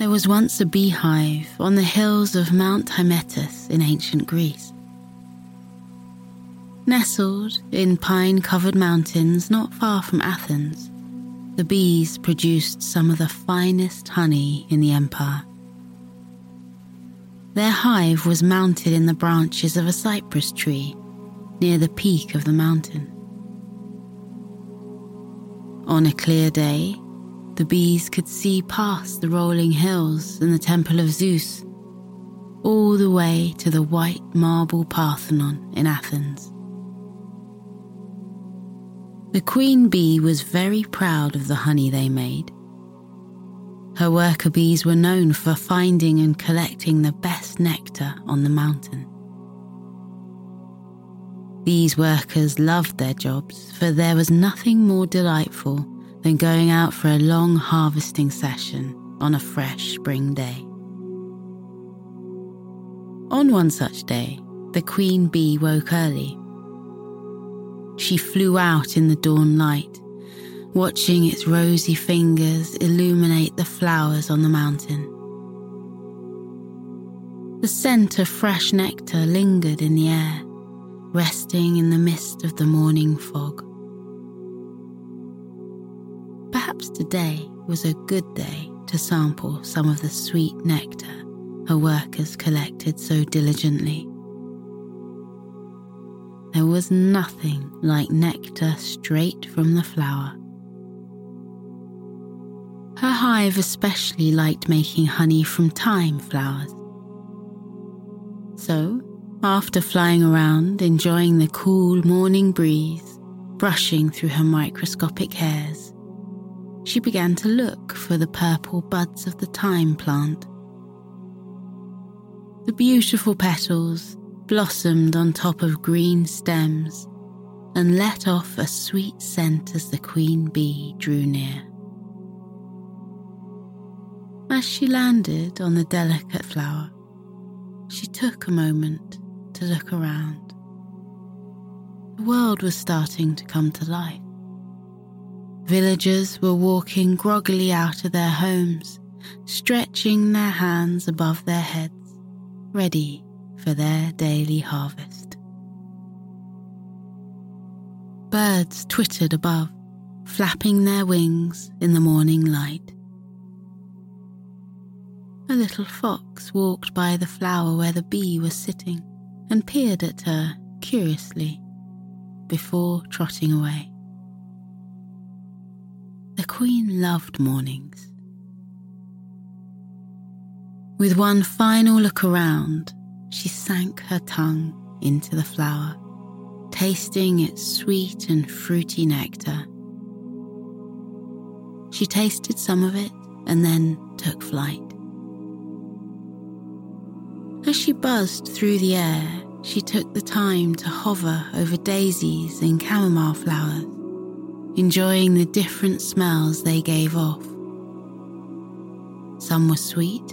There was once a beehive on the hills of Mount Hymettus in ancient Greece. Nestled in pine covered mountains not far from Athens, the bees produced some of the finest honey in the empire. Their hive was mounted in the branches of a cypress tree near the peak of the mountain. On a clear day, the bees could see past the rolling hills and the temple of Zeus, all the way to the white marble Parthenon in Athens. The queen bee was very proud of the honey they made. Her worker bees were known for finding and collecting the best nectar on the mountain. These workers loved their jobs, for there was nothing more delightful than going out for a long harvesting session on a fresh spring day. On one such day, the queen bee woke early. She flew out in the dawn light, watching its rosy fingers illuminate the flowers on the mountain. The scent of fresh nectar lingered in the air, resting in the mist of the morning fog. Perhaps today was a good day to sample some of the sweet nectar her workers collected so diligently. There was nothing like nectar straight from the flower. Her hive especially liked making honey from thyme flowers. So, after flying around, enjoying the cool morning breeze, brushing through her microscopic hairs, she began to look for the purple buds of the thyme plant. The beautiful petals blossomed on top of green stems and let off a sweet scent as the queen bee drew near. As she landed on the delicate flower, she took a moment to look around. The world was starting to come to life. Villagers were walking groggily out of their homes, stretching their hands above their heads, ready for their daily harvest. Birds twittered above, flapping their wings in the morning light. A little fox walked by the flower where the bee was sitting and peered at her curiously before trotting away. The Queen loved mornings. With one final look around, she sank her tongue into the flower, tasting its sweet and fruity nectar. She tasted some of it and then took flight. As she buzzed through the air, she took the time to hover over daisies and chamomile flowers enjoying the different smells they gave off. Some were sweet,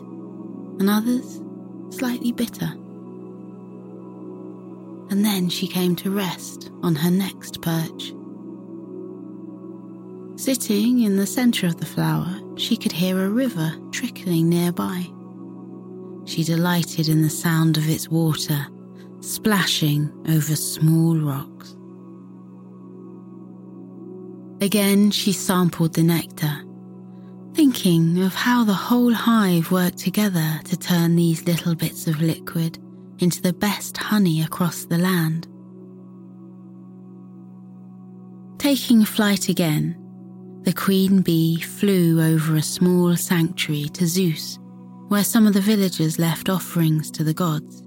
and others slightly bitter. And then she came to rest on her next perch. Sitting in the centre of the flower, she could hear a river trickling nearby. She delighted in the sound of its water splashing over small rocks. Again, she sampled the nectar, thinking of how the whole hive worked together to turn these little bits of liquid into the best honey across the land. Taking flight again, the queen bee flew over a small sanctuary to Zeus, where some of the villagers left offerings to the gods.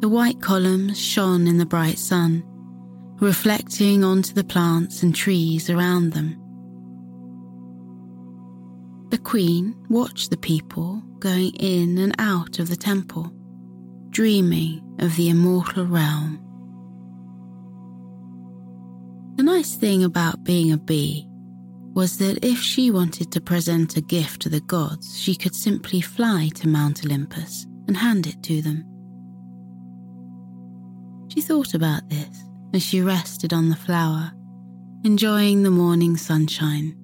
The white columns shone in the bright sun, reflecting onto the plants and trees around them. The queen watched the people going in and out of the temple, dreaming of the immortal realm. The nice thing about being a bee was that if she wanted to present a gift to the gods, she could simply fly to Mount Olympus and hand it to them. She thought about this as she rested on the flower, enjoying the morning sunshine